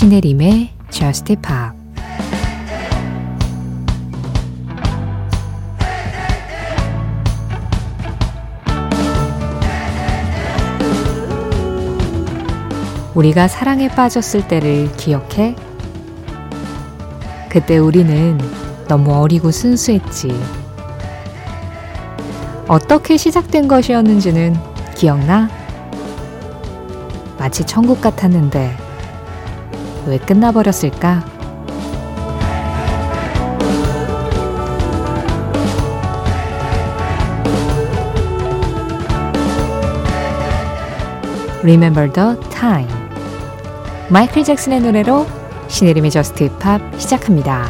신혜림의 Just Pop 우리가 사랑에 빠졌을 때를 기억해? 그때 우리는 너무 어리고 순수했지. 어떻게 시작된 것이었는지는 기억나? 마치 천국 같았는데 왜 끝나버렸을까? Remember the Time 마이클 잭슨의 노래로 신혜림의 저스트 팝 시작합니다.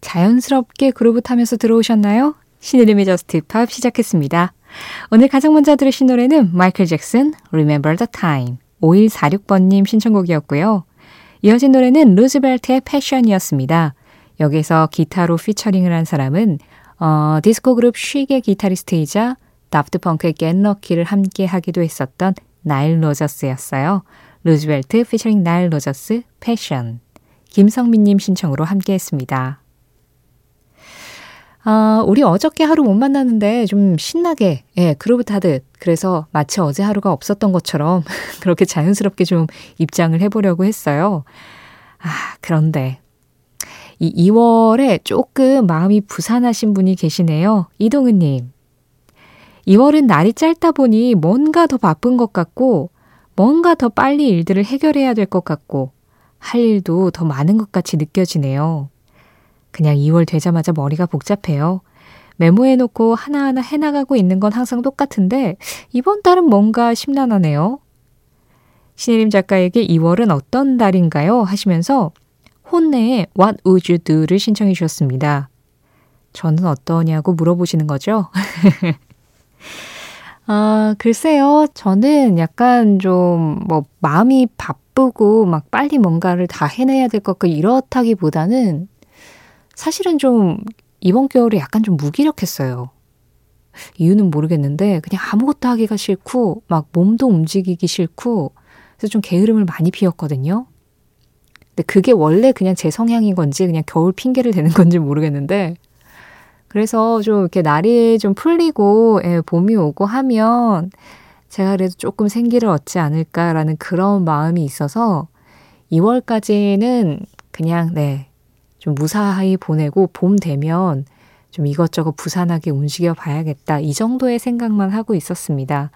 자연스럽게 그루브 타면서 들어오셨나요? 신혜림의 Just Pop 시작했습니다. 오늘 가장 먼저 들으신 노래는 마이클 잭슨 Remember the Time 5146번님 신청곡이었고요. 이어진 노래는 루즈벨트의 Passion이었습니다. 여기서 기타로 featuring을 한 사람은 어, 디스코 그룹 쉬의 기타리스트이자 다프트 펑크의 Get Lucky를 함께 하기도 했었던 나일 로저스였어요. 루즈벨트 피처링 나일 로저스 Passion 김성민님 신청으로 함께 했습니다. 아, 우리 어저께 하루 못 만났는데 좀 신나게, 예, 그루브 타듯. 그래서 마치 어제 하루가 없었던 것처럼 그렇게 자연스럽게 좀 입장을 해보려고 했어요. 아, 그런데 이 2월에 조금 마음이 부산하신 분이 계시네요. 이동은님. 2월은 날이 짧다 보니 뭔가 더 바쁜 것 같고, 뭔가 더 빨리 일들을 해결해야 될 것 같고, 할 일도 더 많은 것 같이 느껴지네요. 그냥 2월 되자마자 머리가 복잡해요. 메모해놓고 하나하나 해나가고 있는 건 항상 똑같은데 이번 달은 뭔가 심란하네요. 신혜림 작가에게 2월은 어떤 달인가요? 하시면서 혼내의 What Would You Do를 신청해 주셨습니다. 저는 어떠냐고 물어보시는 거죠? 아, 글쎄요. 저는 약간 좀 뭐 마음이 바쁘고 막 빨리 뭔가를 다 해내야 될 것 같고 이렇다기보다는 사실은 좀 이번 겨울에 약간 좀 무기력했어요. 이유는 모르겠는데 그냥 아무것도 하기가 싫고 막 몸도 움직이기 싫고 그래서 좀 게으름을 많이 피웠거든요. 근데 그게 원래 그냥 제 성향인 건지 그냥 겨울 핑계를 대는 건지 모르겠는데 그래서 좀 이렇게 날이 좀 풀리고 예, 봄이 오고 하면 제가 그래도 조금 생기를 얻지 않을까라는 그런 마음이 있어서 2월까지는 그냥 네, 좀 무사히 보내고 봄 되면 좀 이것저것 부산하게 움직여 봐야겠다. 이 정도의 생각만 하고 있었습니다.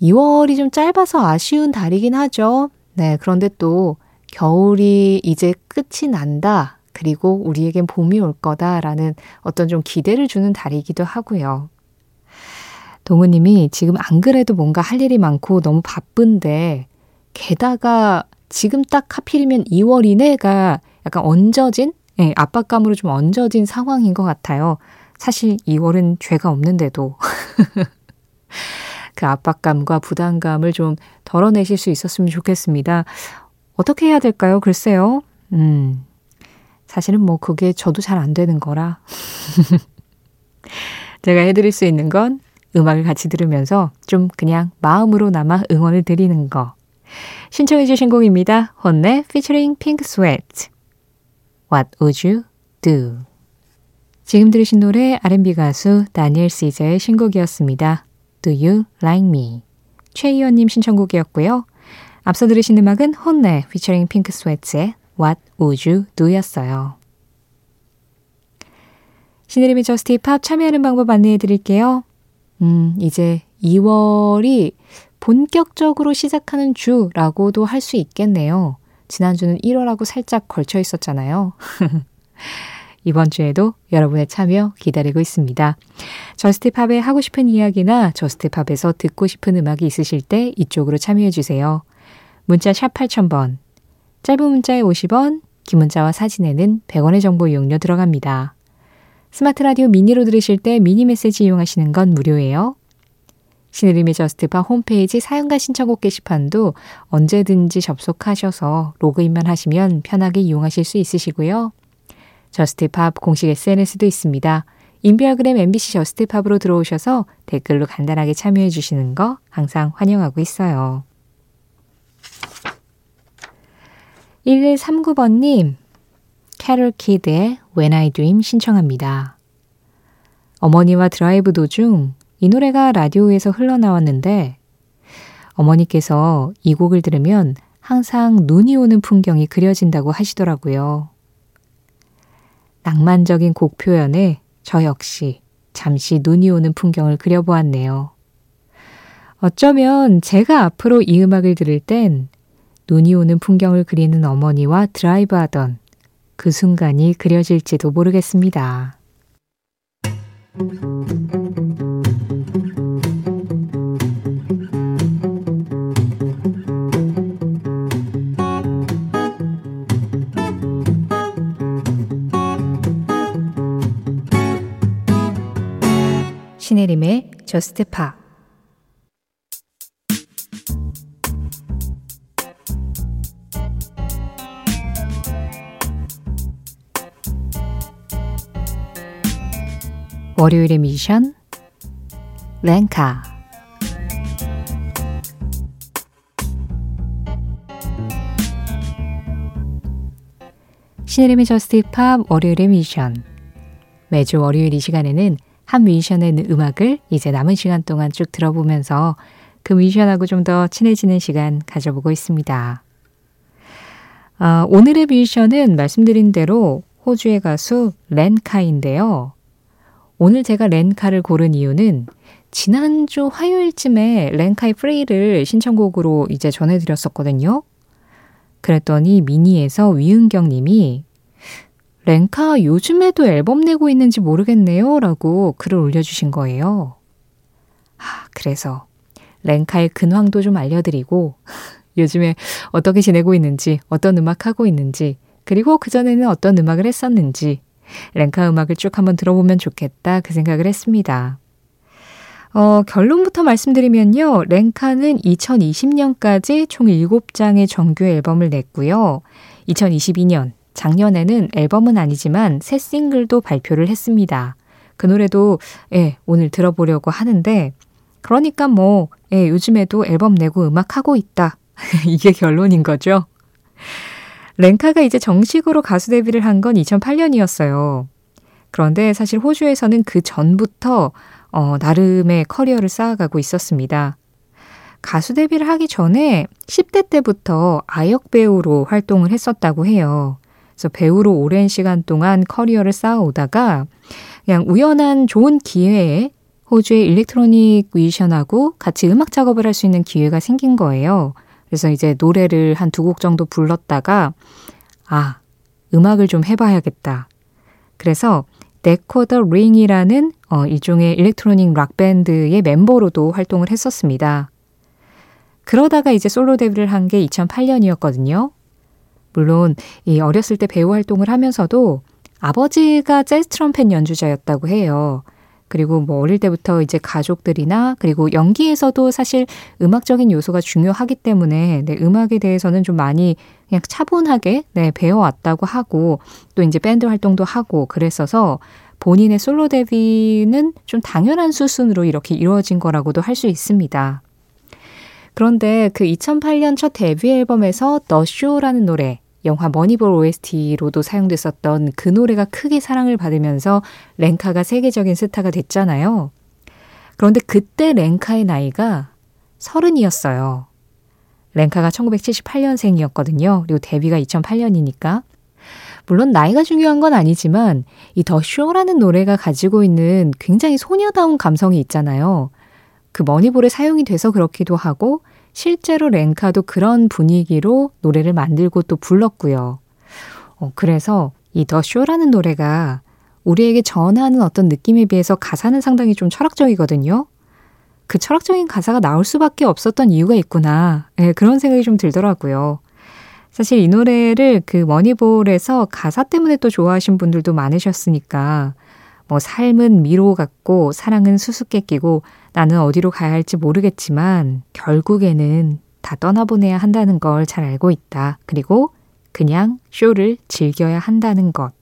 2월이 좀 짧아서 아쉬운 달이긴 하죠. 네, 그런데 또 겨울이 이제 끝이 난다. 그리고 우리에겐 봄이 올 거다라는 어떤 좀 기대를 주는 달이기도 하고요. 동우님이 지금 안 그래도 뭔가 할 일이 많고 너무 바쁜데 게다가 지금 딱 하필이면 2월 이내가 약간 얹어진, 예, 압박감으로 좀 얹어진 상황인 것 같아요. 사실 2월은 죄가 없는데도. 그 압박감과 부담감을 좀 덜어내실 수 있었으면 좋겠습니다. 어떻게 해야 될까요? 글쎄요. 음. 사실은 뭐 그게 저도 잘 안 되는 거라. 제가 해드릴 수 있는 건 음악을 같이 들으면서 좀 그냥 마음으로나마 응원을 드리는 거. 신청해 주신 곡입니다. 혼내 피처링 핑크 스웨트. What would you do? 지금 들으신 노래 R&B 가수 다니엘 시저의 신곡이었습니다. Do you like me? 최희원님 신청곡이었고요. 앞서 들으신 음악은 HONNE 피처링 Pink Sweat$의 What would you do? 였어요. 신혜림의 Just Pop 참여하는 방법 안내해 드릴게요. 음, 이제 2월이 본격적으로 시작하는 주라고도 할 수 있겠네요. 지난주는 1월하고 살짝 걸쳐 있었잖아요. 이번 주에도 여러분의 참여 기다리고 있습니다. Just Pop에 하고 싶은 이야기나 Just Pop에서 듣고 싶은 음악이 있으실 때 이쪽으로 참여해 주세요. 문자 샵 8000번, 짧은 문자에 50원, 긴 문자와 사진에는 100원의 정보 이용료 들어갑니다. 스마트 라디오 mini로 들으실 때 미니 메시지 이용하시는 건 무료예요. 신혜림의 Just Pop 홈페이지 사연과 신청곡 게시판도 언제든지 접속하셔서 로그인만 하시면 편하게 이용하실 수 있으시고요. Just Pop 공식 SNS도 있습니다. 인별그램 MBC Just Pop으로 들어오셔서 댓글로 간단하게 참여해 주시는 거 항상 환영하고 있어요. 1139번님, Carol Kidd의 When I Dream 신청합니다. 어머니와 드라이브 도중 이 노래가 라디오에서 흘러나왔는데 어머니께서 이 곡을 들으면 항상 눈이 오는 풍경이 그려진다고 하시더라고요. 낭만적인 곡 표현에 저 역시 잠시 눈이 오는 풍경을 그려보았네요. 어쩌면 제가 앞으로 이 음악을 들을 땐 눈이 오는 풍경을 그리는 어머니와 드라이브 하던 그 순간이 그려질지도 모르겠습니다. 저스트 파 월요일의 미션 Lenka. 신혜림의 Just Pop 월요일의 미션. 매주 월요일 이 시간에는 한 뮤지션의 음악을 이제 남은 시간 동안 쭉 들어보면서 그 뮤지션하고 좀 더 친해지는 시간 가져보고 있습니다. 아, 오늘의 뮤지션은 말씀드린 대로 호주의 가수 Lenka인데요. 오늘 제가 렌카를 고른 이유는 지난주 화요일쯤에 렌카의 프레이를 신청곡으로 이제 전해드렸었거든요. 그랬더니 미니에서 위은경 님이 렌카 요즘에도 앨범 내고 있는지 모르겠네요. 라고 글을 올려주신 거예요. 아, 그래서 렌카의 근황도 좀 알려드리고, 요즘에 어떻게 지내고 있는지, 어떤 음악 하고 있는지, 그리고 그전에는 어떤 음악을 했었는지, 렌카 음악을 쭉 한번 들어보면 좋겠다 그 생각을 했습니다. 어, 결론부터 말씀드리면요. 렌카는 2020년까지 총 7장의 정규 앨범을 냈고요. 2022년 작년에는 앨범은 아니지만 새 싱글도 발표를 했습니다. 그 노래도 예, 오늘 들어보려고 하는데 그러니까 뭐 예, 요즘에도 앨범 내고 음악 하고 있다. 이게 결론인 거죠. Lenka가 이제 정식으로 가수 데뷔를 한 건 2008년이었어요. 그런데 사실 호주에서는 그 전부터 어, 나름의 커리어를 쌓아가고 있었습니다. 가수 데뷔를 하기 전에 10대 때부터 아역 배우로 활동을 했었다고 해요. 그래서 배우로 오랜 시간 동안 커리어를 쌓아오다가 그냥 우연한 좋은 기회에 호주의 일렉트로닉 뮤지션하고 같이 음악 작업을 할 수 있는 기회가 생긴 거예요. 그래서 이제 노래를 한 두 곡 정도 불렀다가 아, 음악을 좀 해봐야겠다. 그래서 Decoder Ring이라는 어, 일종의 일렉트로닉 락 밴드의 멤버로도 활동을 했었습니다. 그러다가 이제 솔로 데뷔를 한 게 2008년이었거든요. 물론 이 어렸을 때 배우 활동을 하면서도 아버지가 재즈 트럼펫 연주자였다고 해요. 그리고 뭐 어릴 때부터 이제 가족들이나 그리고 연기에서도 사실 음악적인 요소가 중요하기 때문에 네, 음악에 대해서는 좀 많이 그냥 차분하게 네, 배워왔다고 하고 또 이제 밴드 활동도 하고 그랬어서 본인의 솔로 데뷔는 좀 당연한 수순으로 이렇게 이루어진 거라고도 할 수 있습니다. 그런데 그 2008년 첫 데뷔 앨범에서 The Show라는 노래, 영화 머니볼 OST로도 사용됐었던 그 노래가 크게 사랑을 받으면서 렌카가 세계적인 스타가 됐잖아요. 그런데 그때 렌카의 나이가 서른이었어요. 렌카가 1978년생이었거든요. 그리고 데뷔가 2008년이니까. 물론 나이가 중요한 건 아니지만 이 더 쇼라는 노래가 가지고 있는 굉장히 소녀다운 감성이 있잖아요. 그 머니볼에 사용이 돼서 그렇기도 하고 실제로 렌카도 그런 분위기로 노래를 만들고 또 불렀고요. 어, 그래서 이 더 쇼라는 노래가 우리에게 전하는 어떤 느낌에 비해서 가사는 상당히 좀 철학적이거든요. 그 철학적인 가사가 나올 수밖에 없었던 이유가 있구나. 네, 그런 생각이 좀 들더라고요. 사실 이 노래를 그 머니볼에서 가사 때문에 또 좋아하신 분들도 많으셨으니까 뭐 삶은 미로 같고 사랑은 수수께끼고 나는 어디로 가야 할지 모르겠지만 결국에는 다 떠나보내야 한다는 걸 잘 알고 있다. 그리고 그냥 쇼를 즐겨야 한다는 것.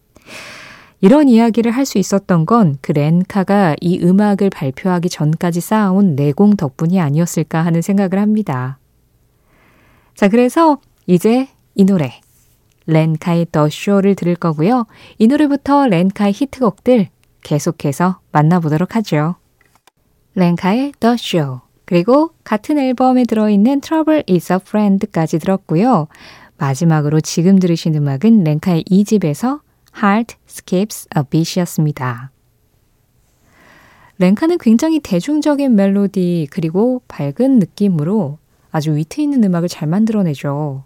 이런 이야기를 할 수 있었던 건 그 렌카가 이 음악을 발표하기 전까지 쌓아온 내공 덕분이 아니었을까 하는 생각을 합니다. 자, 그래서 이제 이 노래, 렌카의 더 쇼를 들을 거고요. 이 노래부터 렌카의 히트곡들 계속해서 만나보도록 하죠. 렌카의 더 쇼, 그리고 같은 앨범에 들어있는 Trouble is a Friend까지 들었고요. 마지막으로 지금 들으신 음악은 렌카의 2집에서 Heart Skips a Beat이었습니다. 렌카는 굉장히 대중적인 멜로디 그리고 밝은 느낌으로 아주 위트 있는 음악을 잘 만들어내죠.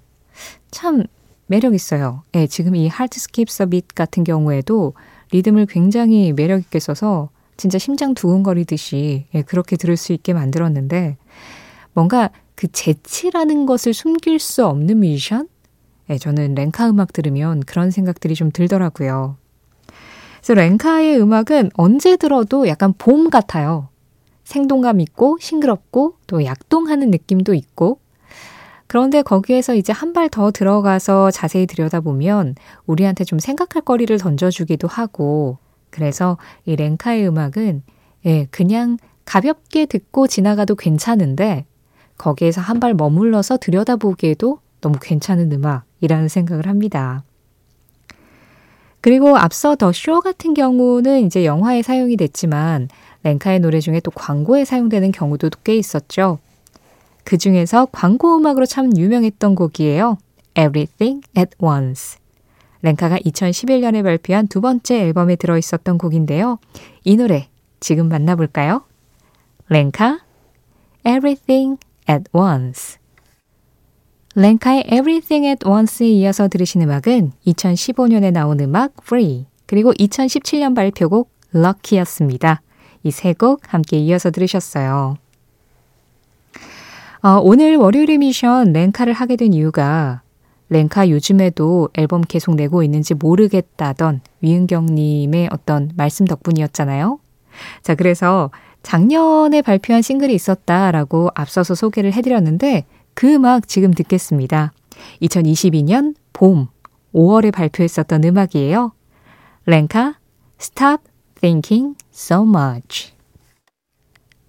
참 매력 있어요. 예, 지금 이 Heart Skips a Beat 같은 경우에도 리듬을 굉장히 매력 있게 써서 진짜 심장 두근거리듯이 예, 그렇게 들을 수 있게 만들었는데 뭔가 그 재치라는 것을 숨길 수 없는 뮤지션? 예, 저는 렌카 음악 들으면 그런 생각들이 좀 들더라고요. 그래서 렌카의 음악은 언제 들어도 약간 봄 같아요. 생동감 있고 싱그럽고 또 약동하는 느낌도 있고 그런데 거기에서 이제 한 발 더 들어가서 자세히 들여다보면 우리한테 좀 생각할 거리를 던져주기도 하고 그래서 이 렌카의 음악은 예, 그냥 가볍게 듣고 지나가도 괜찮은데 거기에서 한 발 머물러서 들여다보기에도 너무 괜찮은 음악이라는 생각을 합니다. 그리고 앞서 더 쇼 같은 경우는 이제 영화에 사용이 됐지만 렌카의 노래 중에 또 광고에 사용되는 경우도 꽤 있었죠. 그 중에서 광고 음악으로 참 유명했던 곡이에요. Everything at Once. 렌카가 2011년에 발표한 두 번째 앨범에 들어 있었던 곡인데요. 이 노래 지금 만나볼까요? 렌카, Everything at Once. 렌카의 Everything at Once에 이어서 들으신 음악은 2015년에 나온 음악 Free, 그리고 2017년 발표곡 Lucky였습니다. 이 세 곡 함께 이어서 들으셨어요. 어, 오늘 월요일의 미션 렌카를 하게 된 이유가 렌카 요즘에도 앨범 계속 내고 있는지 모르겠다던 위은경님의 어떤 말씀 덕분이었잖아요. 자, 그래서 작년에 발표한 싱글이 있었다라고 앞서서 소개를 해드렸는데 그 음악 지금 듣겠습니다. 2022년 봄 5월에 발표했었던 음악이에요. 렌카 Stop Thinking So Much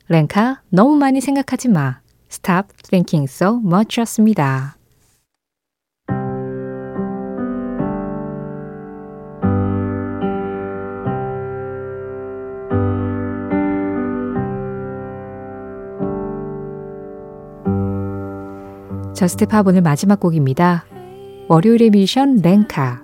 렌카 너무 많이 생각하지 마. Stop Thinking So Much였습니다. Just Pop 오늘 마지막 곡입니다. 월요일의 미션 Lenka.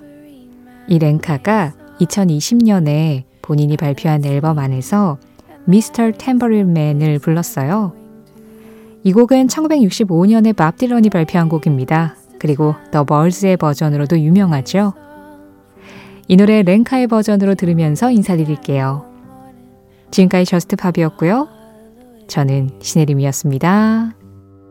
이 Lenka가 2020년에 본인이 발표한 앨범 안에서 Mr. Tambourine Man을 불렀어요. 이 곡은 1965년에 밥 딜런이 발표한 곡입니다. 그리고 The Byrds의 버전으로도 유명하죠. 이 노래 Lenka의 버전으로 들으면서 인사드릴게요. 지금까지 Just Pop이었고요. 저는 신혜림이었습니다.